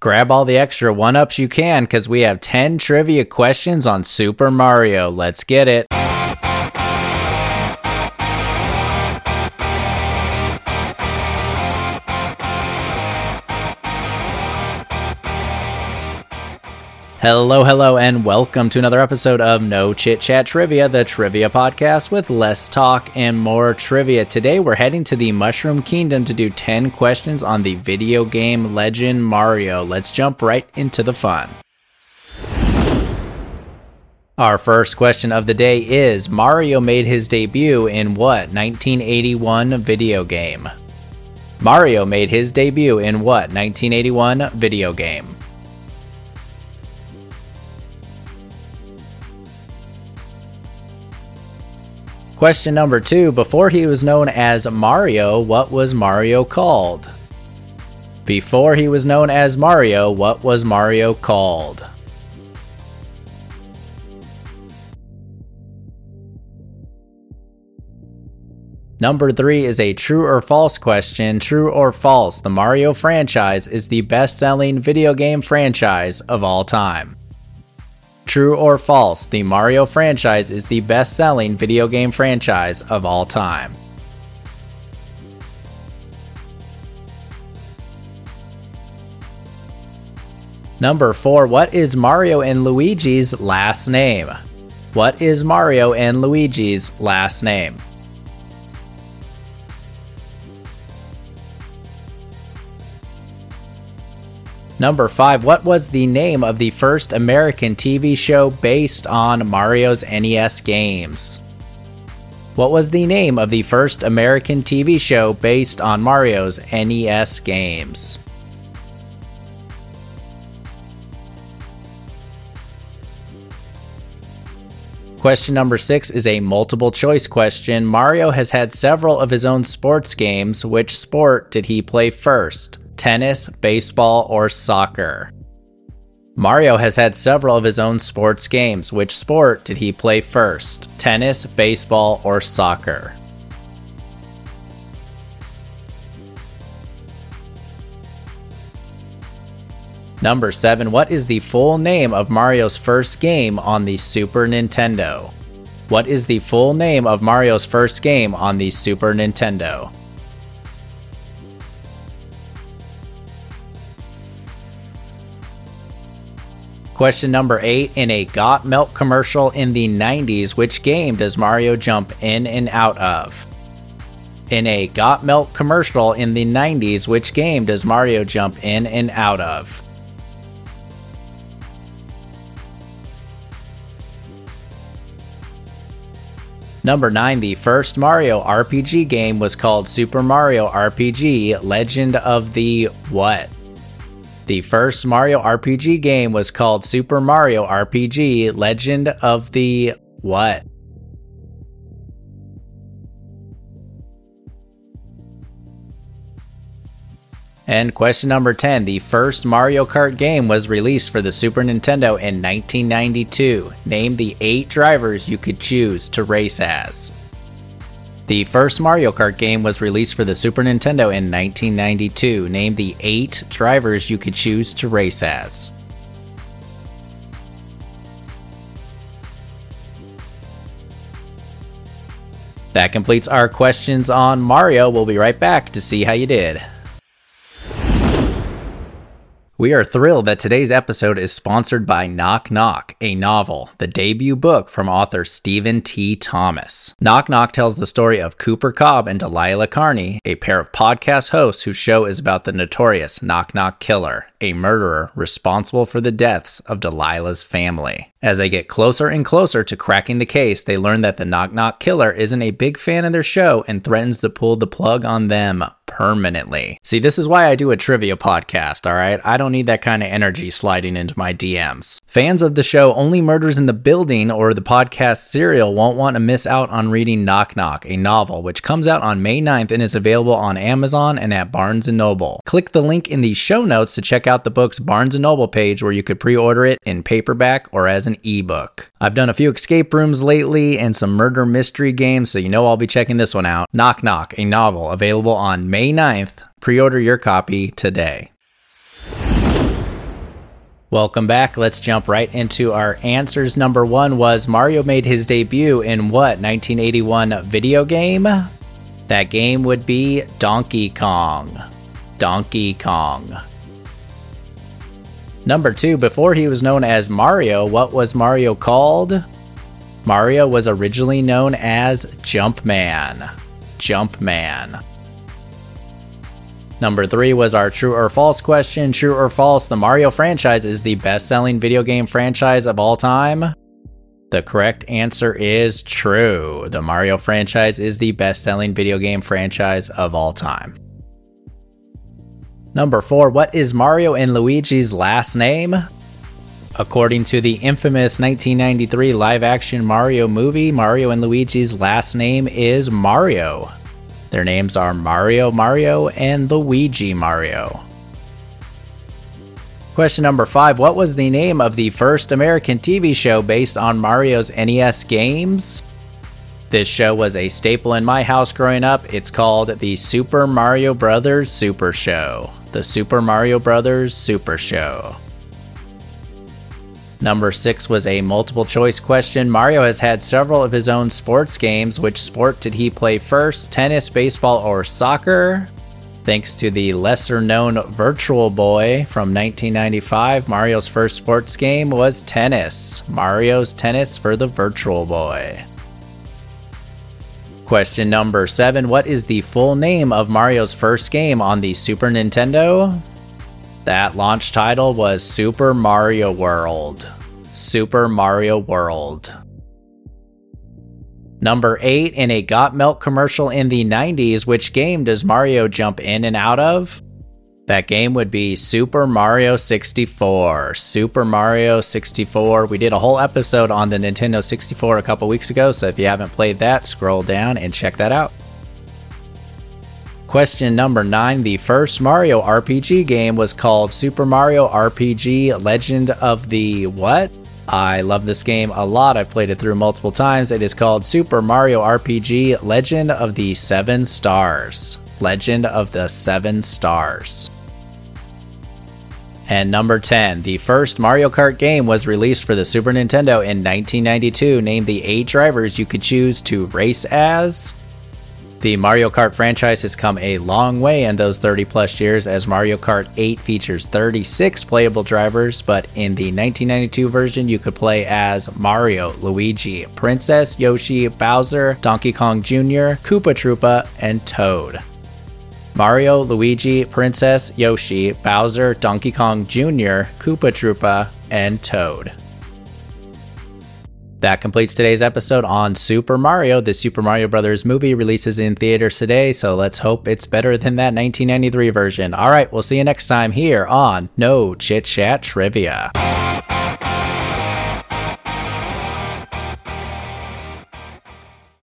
Grab all the extra one ups you can because we have 10 trivia questions on Super Mario. Let's get it. Hello, hello, and welcome to another episode of No Chit Chat Trivia, the trivia podcast with less talk and more trivia. Today, we're heading to the Mushroom Kingdom to do 10 questions on the video game Legend Mario. Let's jump right into the fun. Our first question of the day is Mario made his debut in what 1981 video game? Mario made his debut in what 1981 video game? Question number two Before he was known as Mario, what was Mario called? Before he was known as Mario, what was Mario called? Number three is a true or false question. True or false, the Mario franchise is the best selling video game franchise of all time. True or false, the Mario franchise is the best selling video game franchise of all time. Number 4. What is Mario and Luigi's last name? What is Mario and Luigi's last name? Number 5. What was the name of the first American TV show based on Mario's NES games? What was the name of the first American TV show based on Mario's NES games? Question number six is a multiple choice question. Mario has had several of his own sports games. Which sport did he play first? Tennis, baseball, or soccer. Mario has had several of his own sports games. Which sport did he play first? Tennis, baseball, or soccer? Number 7. What is the full name of Mario's first game on the Super Nintendo? What is the full name of Mario's first game on the Super Nintendo? Question number eight In a Got Milk commercial in the 90s, which game does Mario jump in and out of? In a Got Milk commercial in the 90s, which game does Mario jump in and out of? Number 9, the first Mario RPG game was called Super Mario RPG Legend of the what? The first Mario RPG game was called Super Mario RPG Legend of the what? And question number 10 The first Mario Kart game was released for the Super Nintendo in 1992. Name the eight drivers you could choose to race as. The first Mario Kart game was released for the Super Nintendo in 1992. Name the eight drivers you could choose to race as. That completes our questions on Mario. We'll be right back to see how you did. We are thrilled that today's episode is sponsored by Knock Knock, a novel, the debut book from author Steven T. Thomas. Knock Knock tells the story of Cooper Cobb and Delilah Carney, a pair of podcast hosts whose show is about the notorious Knock Knock Killer, a murderer responsible for the deaths of Delilah's family. As they get closer and closer to cracking the case, they learn that the Knock Knock Killer isn't a big fan of their show and threatens to pull the plug on them permanently. See, this is why I do a trivia podcast, all right? I don't need that kind of energy sliding into my DMs. Fans of the show Only Murders in the Building or the podcast Serial won't want to miss out on reading Knock Knock, a novel which comes out on May 9th and is available on Amazon and at Barnes & Noble. Click the link in the show notes to check out the book's Barnes & Noble page where you could pre-order it in paperback or as ebook. I've done a few escape rooms lately and some murder mystery games, so you know I'll be checking this one out. Knock Knock, a novel available on May 9th. Pre order your copy today. Welcome back. Let's jump right into our answers. Number one was Mario made his debut in what 1981 video game? That game would be Donkey Kong. Donkey Kong. Number two, before he was known as Mario, what was Mario called? Mario was originally known as Jumpman. Jumpman. Number three was our true or false question. True or false, the Mario franchise is the best selling video game franchise of all time? The correct answer is true. The Mario franchise is the best selling video game franchise of all time. Number four, what is Mario and Luigi's last name? According to the infamous 1993 live action Mario movie, Mario and Luigi's last name is Mario. Their names are Mario Mario and Luigi Mario. Question number five What was the name of the first American TV show based on Mario's NES games? This show was a staple in my house growing up. It's called the Super Mario Brothers Super Show. The Super Mario Brothers Super Show. Number six was a multiple choice question. Mario has had several of his own sports games. Which sport did he play first? Tennis, baseball, or soccer? Thanks to the lesser known Virtual Boy from 1995, Mario's first sports game was tennis. Mario's tennis for the Virtual Boy. Question number seven What is the full name of Mario's first game on the Super Nintendo? That launch title was Super Mario World. Super Mario World. Number 8 in a Got Milk commercial in the 90s, which game does Mario jump in and out of? That game would be Super Mario 64. Super Mario 64. We did a whole episode on the Nintendo 64 a couple weeks ago, so if you haven't played that, scroll down and check that out. Question number nine The first Mario RPG game was called Super Mario RPG Legend of the what? I love this game a lot. I've played it through multiple times. It is called Super Mario RPG Legend of the Seven Stars. Legend of the Seven Stars. And number 10, the first Mario Kart game was released for the Super Nintendo in 1992. Name the eight drivers you could choose to race as. The Mario Kart franchise has come a long way in those 30 plus years as Mario Kart 8 features 36 playable drivers, but in the 1992 version, you could play as Mario, Luigi, Princess, Yoshi, Bowser, Donkey Kong Jr., Koopa Troopa, and Toad. Mario, Luigi, Princess, Yoshi, Bowser, Donkey Kong Jr., Koopa Troopa, and Toad. That completes today's episode on Super Mario. The Super Mario Brothers movie releases in theaters today, so let's hope it's better than that 1993 version. All right, we'll see you next time here on No Chit Chat Trivia.